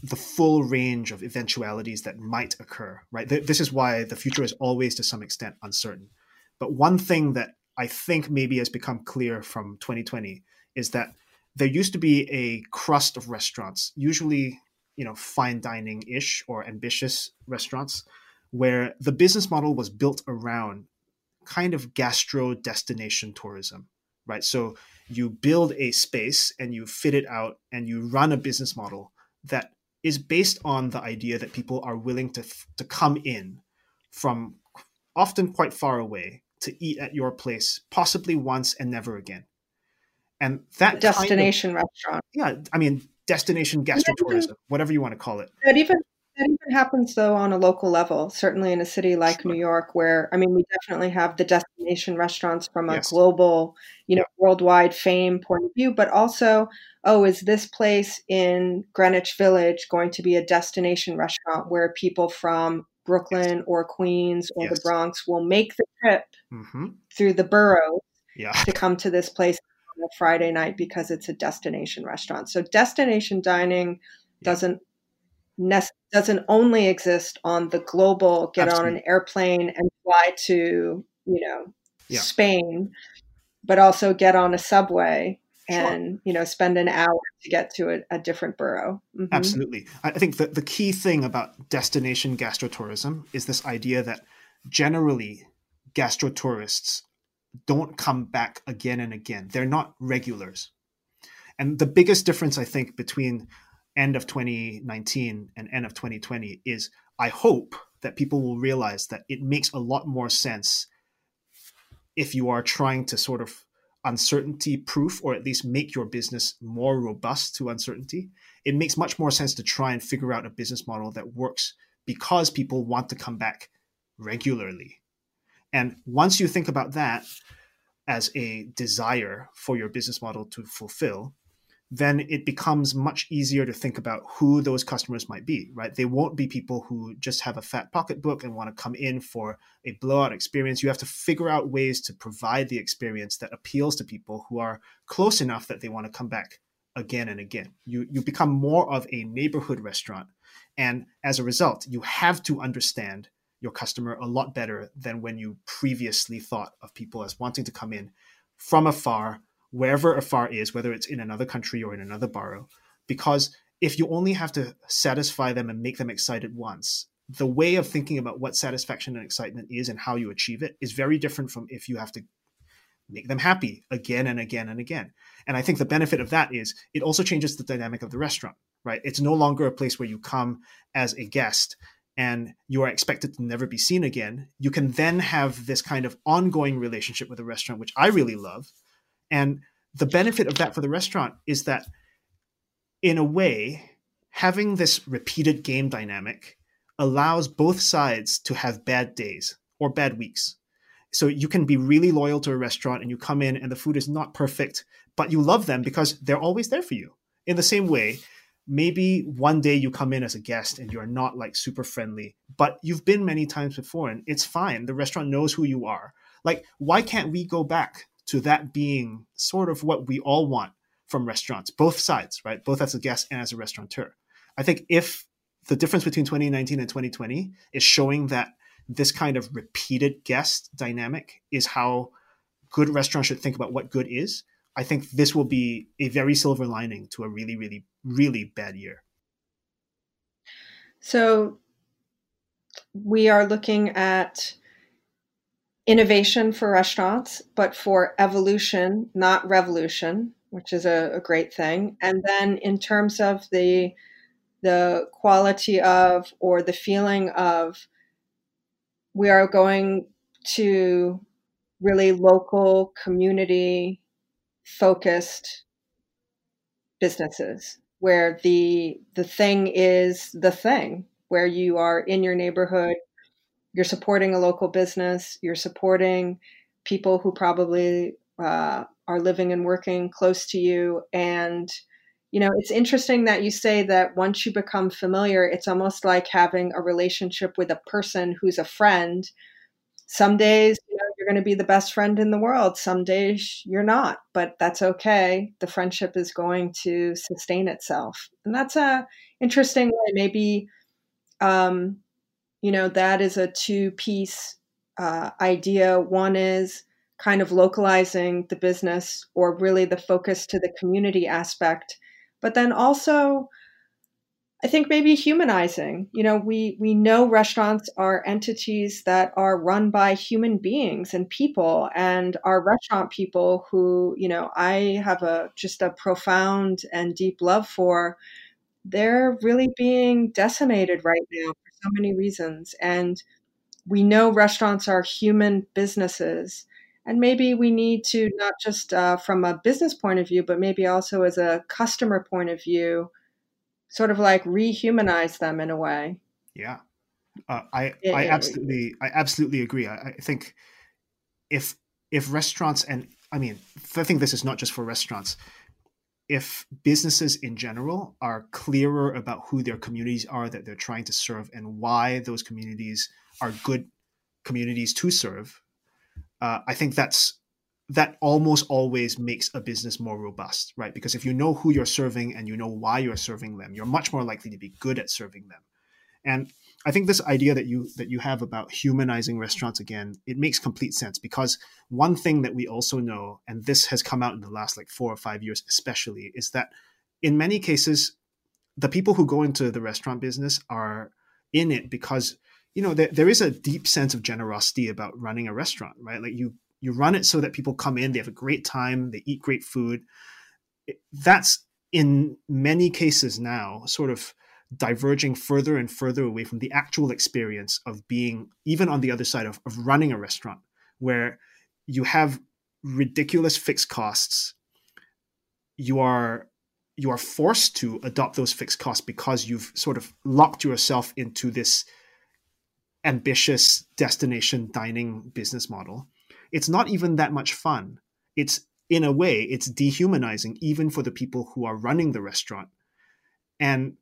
the full range of eventualities that might occur right this is why the future is always to some extent uncertain but one thing that i think maybe has become clear from 2020 is that there used to be a crust of restaurants usually you know fine dining ish or ambitious restaurants where the business model was built around kind of gastro destination tourism right? So you build a space and you fit it out and you run a business model that is based on the idea that people are willing to to come in from often quite far away to eat at your place possibly once and never again and that destination kind of, restaurant yeah i mean destination gastro-tourism whatever you want to call it that even that even happens though on a local level, certainly in a city like sure. New York, where I mean, we definitely have the destination restaurants from a yes. global, you know, worldwide fame point of view, but also, oh, is this place in Greenwich Village going to be a destination restaurant where people from Brooklyn or Queens or yes. the Bronx will make the trip mm-hmm. through the borough yeah. to come to this place on a Friday night because it's a destination restaurant. So destination dining doesn't doesn't only exist on the global get Absolutely. on an airplane and fly to you know yeah. Spain, but also get on a subway and sure. you know spend an hour to get to a, a different borough. Mm-hmm. Absolutely, I think that the key thing about destination gastrotourism is this idea that generally gastrotourists don't come back again and again. They're not regulars. And the biggest difference, I think, between end of 2019 and end of 2020 is I hope that people will realize that it makes a lot more sense if you are trying to sort of uncertainty proof or at least make your business more robust to uncertainty. It makes much more sense to try and figure out a business model that works because people want to come back regularly. And once you think about that as a desire for your business model to fulfill, then it becomes much easier to think about who those customers might be, right? They won't be people who just have a fat pocketbook and want to come in for a blowout experience. You have to figure out ways to provide the experience that appeals to people who are close enough that they want to come back again and again. You you become more of a neighborhood restaurant. And as a result, you have to understand your customer a lot better than when you previously thought of people as wanting to come in from afar wherever afar is, whether it's in another country or in another borough, because if you only have to satisfy them and make them excited once, the way of thinking about what satisfaction and excitement is and how you achieve it is very different from if you have to make them happy again and again and again. And I think the benefit of that is it also changes the dynamic of the restaurant, right? It's no longer a place where you come as a guest and you are expected to never be seen again. You can then have this kind of ongoing relationship with the restaurant, which I really love, and the benefit of that for the restaurant is that, in a way, having this repeated game dynamic allows both sides to have bad days or bad weeks. So you can be really loyal to a restaurant and you come in and the food is not perfect, but you love them because they're always there for you. In the same way, maybe one day you come in as a guest and you're not like super friendly, but you've been many times before and it's fine. The restaurant knows who you are. Like, why can't we go back to that being sort of what we all want from restaurants, both sides, right? Both as a guest and as a restaurateur. I think if the difference between 2019 and 2020 is showing that this kind of repeated guest dynamic is how good restaurants should think about what good is. I think this will be a very silver lining to a really, really, really bad year. So we are looking at innovation for restaurants, but for evolution, not revolution, which is a, a, great thing. And then in terms of the the quality of or the feeling of we are going to really local community focused businesses where the the thing is the thing where you are in your neighborhood you're supporting a local business, you're supporting people who probably uh, are living and working close to you. And, you know, it's interesting that you say that once you become familiar, it's almost like having a relationship with a person who's a friend. Some days, you know, you're going to be the best friend in the world. Some days you're not, but that's okay. The friendship is going to sustain itself. And that's a interesting way. Maybe, um, you know, that is a two piece uh, idea. One is kind of localizing the business or really the focus to the community aspect, but then also I think maybe humanizing. You know, we we know restaurants are entities that are run by human beings and people, and our restaurant people who you know I have a just a profound and deep love for. They're really being decimated right now so many reasons, and we know restaurants are human businesses. And maybe we need to not just uh, from a business point of view, but maybe also as a customer point of view, sort of like rehumanize them in a way. Yeah, uh, I I absolutely I absolutely agree. I, I, think if if restaurants and I mean I think this is not just for restaurants. If businesses in general are clearer about who their communities are that they're trying to serve and why those communities are good communities to serve, uh, I think that's that almost always makes a business more robust, right? Because if you know who you're serving and you know why you're serving them, you're much more likely to be good at serving them. And I think this idea that you that you have about humanizing restaurants again, it makes complete sense because one thing that we also know, and this has come out in the last like four or five years especially, is that in many cases, the people who go into the restaurant business are in it because you know there, there is a deep sense of generosity about running a restaurant right like you you run it so that people come in, they have a great time, they eat great food. That's in many cases now sort of diverging further and further away from the actual experience of being even on the other side of, of running a restaurant where you have ridiculous fixed costs you are you are forced to adopt those fixed costs because you've sort of locked yourself into this ambitious destination dining business model it's not even that much fun. It's in a way, it's dehumanizing even for the people who are running the restaurant. And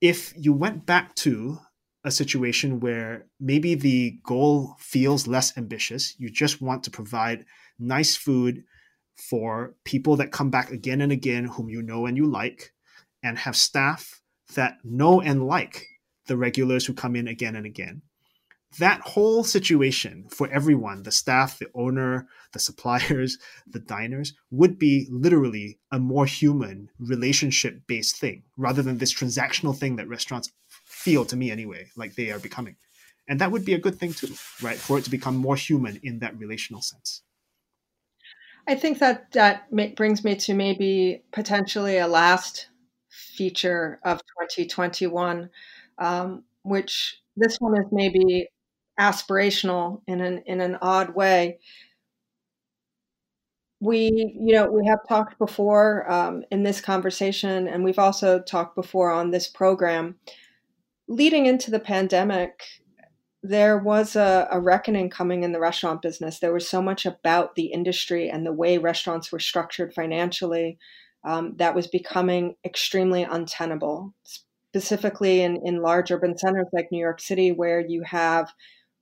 if you went back to a situation where maybe the goal feels less ambitious, you just want to provide nice food for people that come back again and again, whom you know and you like, and have staff that know and like the regulars who come in again and again that whole situation for everyone the staff the owner the suppliers the diners would be literally a more human relationship based thing rather than this transactional thing that restaurants feel to me anyway like they are becoming. And that would be a good thing too right for it to become more human in that relational sense. I think that that brings me to maybe potentially a last feature of 2021 um, which this one is maybe aspirational in an in an odd way. We, you know, we have talked before um, in this conversation, and we've also talked before on this program. Leading into the pandemic, there was a, a, reckoning coming in the restaurant business. There was so much about the industry and the way restaurants were structured financially um, that was becoming extremely untenable, specifically in, in large urban centers like New York City, where you have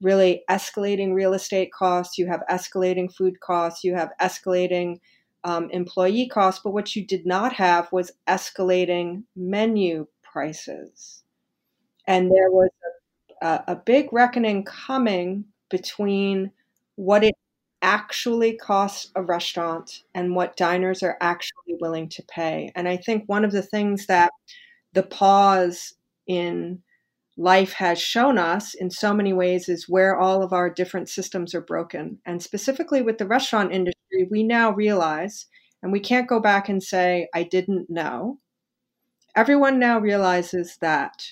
really escalating real estate costs, you have escalating food costs, you have escalating um, employee costs, but what you did not have was escalating menu prices. And there was a, a big reckoning coming between what it actually costs a restaurant and what diners are actually willing to pay. And I think one of the things that the pause in life has shown us in so many ways is where all of our different systems are broken. And specifically with the restaurant industry, we now realize, and we can't go back and say, I didn't know. Everyone now realizes that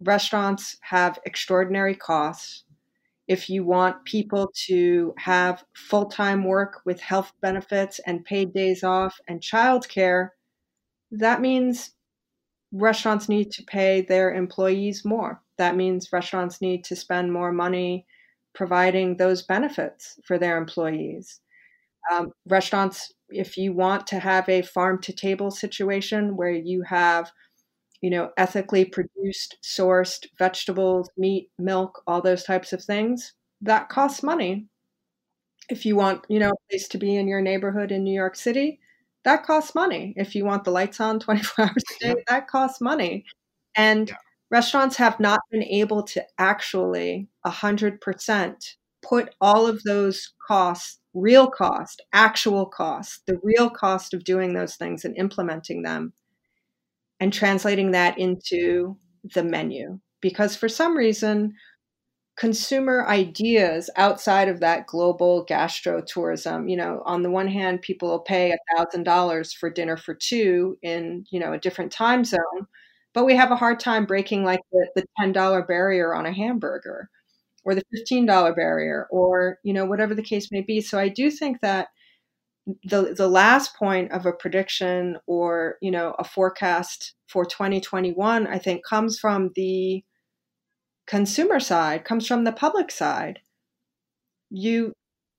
restaurants have extraordinary costs. If you want people to have full time work with health benefits and paid days off and childcare, that means restaurants need to pay their employees more. That means restaurants need to spend more money providing those benefits for their employees. Um, restaurants, if you want to have a farm to table situation where you have, you know, ethically produced, sourced vegetables, meat, milk, all those types of things, that costs money. If you want, you know, a place to be in your neighborhood in New York City, that costs money. If you want the lights on 24 hours a day, that costs money. And yeah. restaurants have not been able to actually 100% put all of those costs, real cost, actual cost, the real cost of doing those things and implementing them and translating that into the menu. Because for some reason, consumer ideas outside of that global gastro tourism you know on the one hand people will pay a thousand dollars for dinner for two in you know a different time zone but we have a hard time breaking like the, the $10 barrier on a hamburger or the $15 barrier or you know whatever the case may be. So i do think that the the last point of a prediction or you know a forecast for 2021 i think comes from the consumer side comes from the public side. You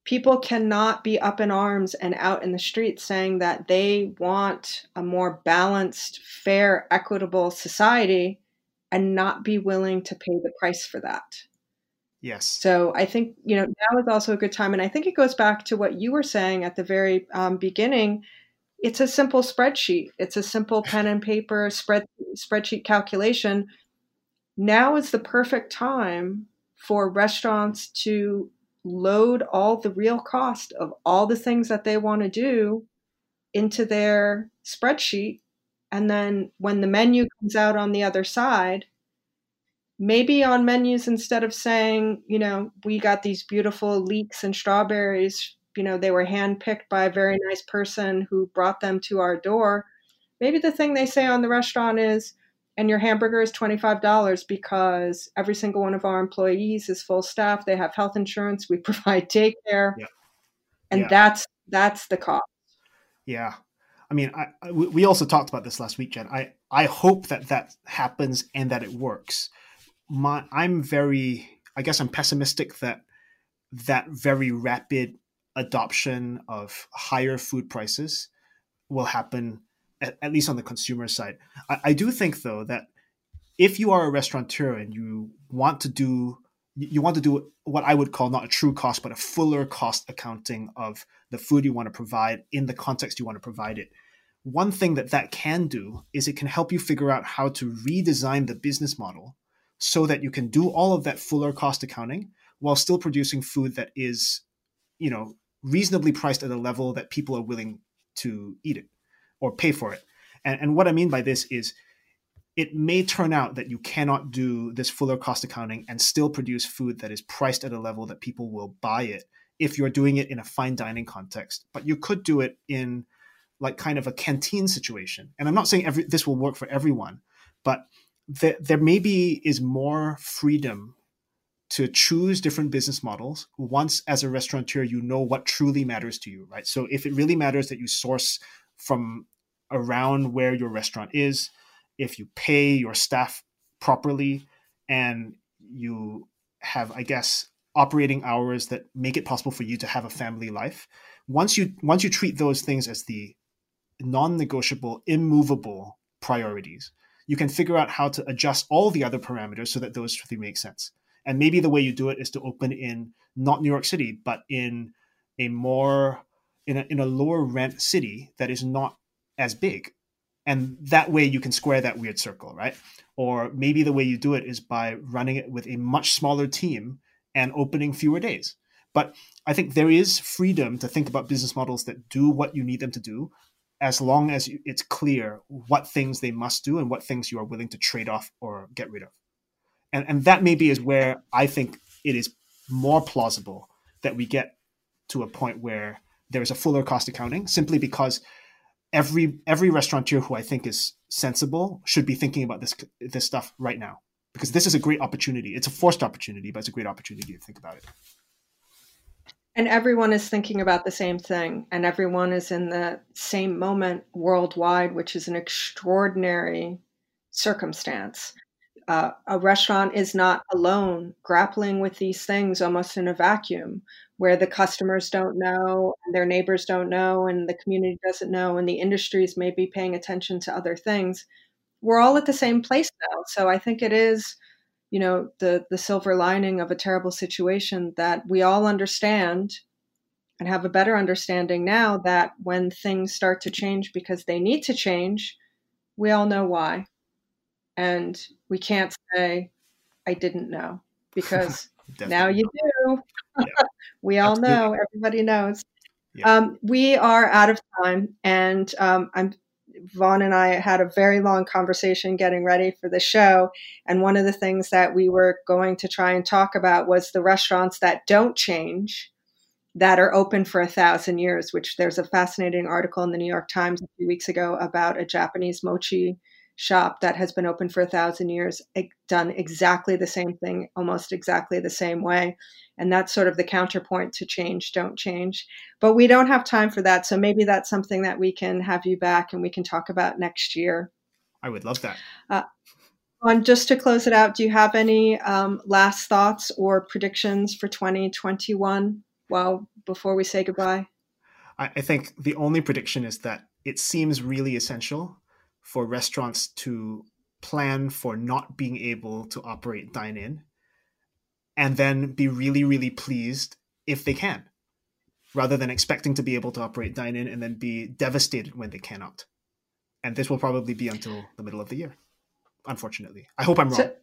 people cannot be up in arms and out in the streets saying that they want a more balanced fair equitable society and not be willing to pay the price for that. Yes. So i think you know now is also a good time and i think it goes back to what you were saying at the very um, beginning. It's a simple spreadsheet. It's a simple pen and paper spread spreadsheet calculation now is the perfect time for restaurants to load all the real cost of all the things that they want to do into their spreadsheet. And then when the menu comes out on the other side, maybe on menus, instead of saying, you know, we got these beautiful leeks and strawberries, you know, they were handpicked by a very nice person who brought them to our door. Maybe the thing they say on the restaurant is, and your hamburger is $25 because every single one of our employees is full staff. They have health insurance. We provide daycare. Yeah. and yeah. that's that's the cost. Yeah. I mean I, I, we also talked about this last week jen. I i hope that that happens and that it works. My i'm very i guess i'm pessimistic that that very rapid adoption of higher food prices will happen at, at least on the consumer side. I, I do think though that if you are a restaurateur and you want to do you want to do what I would call not a true cost, but a fuller cost accounting of the food you want to provide in the context you want to provide it. One thing that that can do is it can help you figure out how to redesign the business model so that you can do all of that fuller cost accounting while still producing food that is, you know, reasonably priced at a level that people are willing to eat it or pay for it. And, and what I mean by this is it may turn out that you cannot do this fuller cost accounting and still produce food that is priced at a level that people will buy it if you're doing it in a fine dining context. But you could do it in like kind of a canteen situation. And I'm not saying every this will work for everyone, but there, there maybe is more freedom to choose different business models once as a restaurateur you know what truly matters to you right so if it really matters that you source from around where your restaurant is, if you pay your staff properly, and you have, I guess, operating hours that make it possible for you to have a family life. Once you once you treat those things as the non-negotiable, immovable priorities, you can figure out how to adjust all the other parameters so that those three make sense. And maybe the way you do it is to open in not New York City, but in a more in a, in a lower rent city that is not as big. And that way you can square that weird circle right? Or maybe the way you do it is by running it with a much smaller team and opening fewer days. But i think there is freedom to think about business models that do what you need them to do as long as it's clear what things they must do and what things you are willing to trade off or get rid of. And, and that maybe is where i think it is more plausible that we get to a point where there is a fuller cost accounting simply because every every restaurateur who I think is sensible should be thinking about this this stuff right now because this is a great opportunity. It's a forced opportunity, but it's a great opportunity to think about it. And everyone is thinking about the same thing, and everyone is in the same moment worldwide, which is an extraordinary circumstance. Uh, a restaurant is not alone grappling with these things almost in a vacuum where the customers don't know and their neighbors don't know and the community doesn't know and the industries may be paying attention to other things we're all at the same place now so i think it is you know the the silver lining of a terrible situation that we all understand and have a better understanding now that when things start to change because they need to change, we all know why. And we can't say, I didn't know, because now you do. Yeah. we all Absolutely. know, everybody knows. Yeah. Um, we are out of time, and um, I'm Vaughn and I had a very long conversation getting ready for the show. And one of the things that we were going to try and talk about was the restaurants that don't change that are open for a thousand years, which there's a fascinating article in the New York Times a few weeks ago about a Japanese mochi shop that has been open for a thousand years, done exactly the same thing, almost exactly the same way. And that's sort of the counterpoint to change, don't change. But we don't have time for that. So maybe that's something that we can have you back and we can talk about next year. I would love that. Uh, on just to close it out, do you have any um, last thoughts or predictions for 2021? Well, before we say goodbye, I, I think the only prediction is that it seems really essential for restaurants to plan for not being able to operate dine in and then be really, really pleased if they can, rather than expecting to be able to operate dine in and then be devastated when they cannot. And this will probably be until the middle of the year, unfortunately. I hope I'm wrong. So,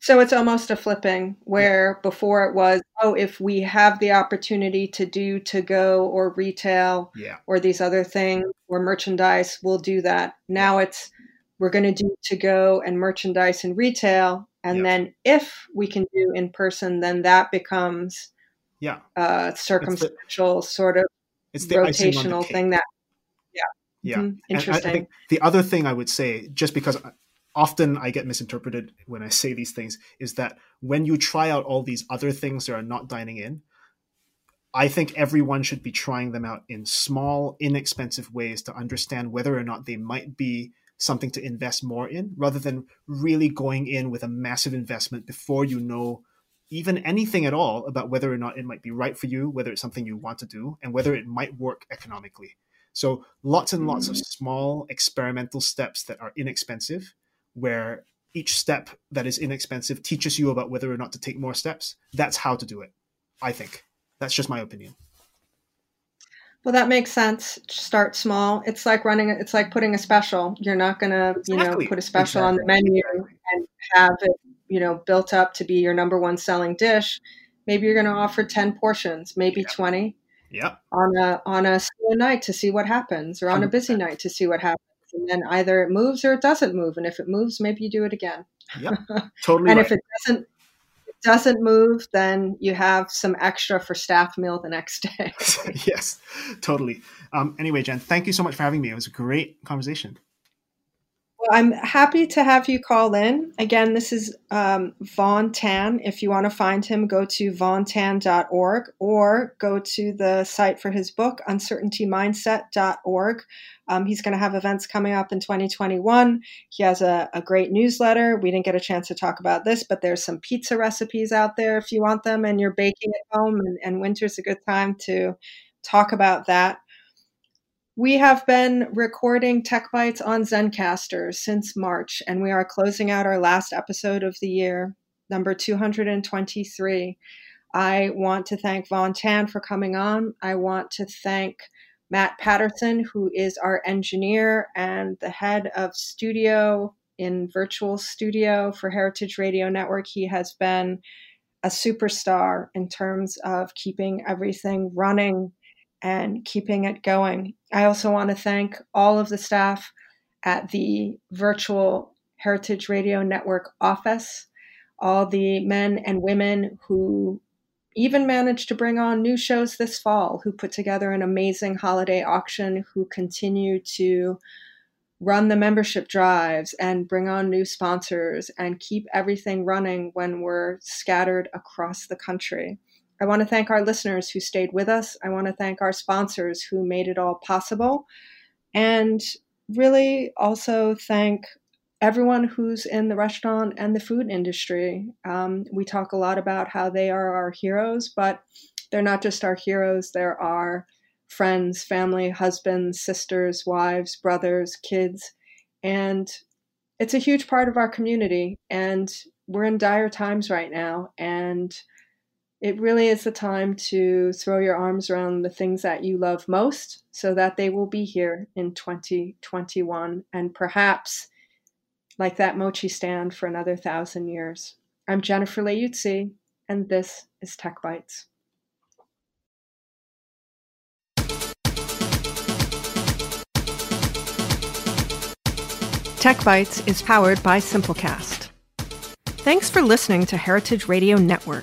so it's almost a flipping where before it was, oh, if we have the opportunity to do to go or retail yeah. or these other things or merchandise, we'll do that. Now it's we're going to do to go and merchandise and retail. And then if we can do in person, then that becomes yeah uh, circumstantial the, sort of it's the rotational thing that yeah yeah mm-hmm. interesting. The other thing I would say, just because often I get misinterpreted when I say these things is that when you try out all these other things that are not dining in, I think everyone should be trying them out in small, inexpensive ways to understand whether or not they might be something to invest more in rather than really going in with a massive investment before you know even anything at all about whether or not it might be right for you, whether it's something you want to do, and whether it might work economically. So, lots and lots of mm. small experimental steps that are inexpensive where each step that is inexpensive teaches you about whether or not to take more steps. That's how to do it. I think. That's just my opinion. Well, that makes sense. Start small. It's like running. It's like putting a special. You're not going to, exactly. you know, put a special exactly. on the menu and have it, you know, built up to be your number one selling dish. Maybe you're going to offer ten portions, maybe yeah. twenty. Yeah. On a on a slow night to see what happens, or on 100%. a busy night to see what happens and then either it moves or it doesn't move. And if it moves, maybe you do it again. Yep, totally. and right. if it doesn't it doesn't move, then you have some extra for staff meal the next day. yes, totally. Um, anyway, Jen, thank you so much for having me. It was a great conversation. I'm happy to have you call in. Again, this is um, Vaughn Tan. If you want to find him, go to vaughntan.org or go to the site for his book, uncertaintymindset.org. Um, he's going to have events coming up in 2021. He has a, a great newsletter. We didn't get a chance to talk about this, but there's some pizza recipes out there if you want them and you're baking at home, and, and winter's a good time to talk about that. We have been recording Tech Bites on Zencastr since March, and we are closing out our last episode of the year, number 223. I want to thank Vaughn Tan for coming on. I want to thank Matt Patterson, who is our engineer and the head of studio in Virtual Studio for Heritage Radio Network. He has been a superstar in terms of keeping everything running and keeping it going. I also want to thank all of the staff at the virtual Heritage Radio Network office, all the men and women who even managed to bring on new shows this fall, who put together an amazing holiday auction, who continue to run the membership drives and bring on new sponsors and keep everything running when we're scattered across the country. I want to thank our listeners who stayed with us. I want to thank our sponsors who made it all possible. And really also thank everyone who's in the restaurant and the food industry. Um, we talk a lot about how they are our heroes, but they're not just our heroes, they're our friends, family, husbands, sisters, wives, brothers, kids. And it's a huge part of our community. And we're in dire times right now. And it really is the time to throw your arms around the things that you love most so that they will be here in 2021 and perhaps like that mochi stand for another thousand years. I'm Jennifer Leuzzi, and this is Tech Bites. Tech Bites is powered by Simplecast. Thanks for listening to Heritage Radio Network,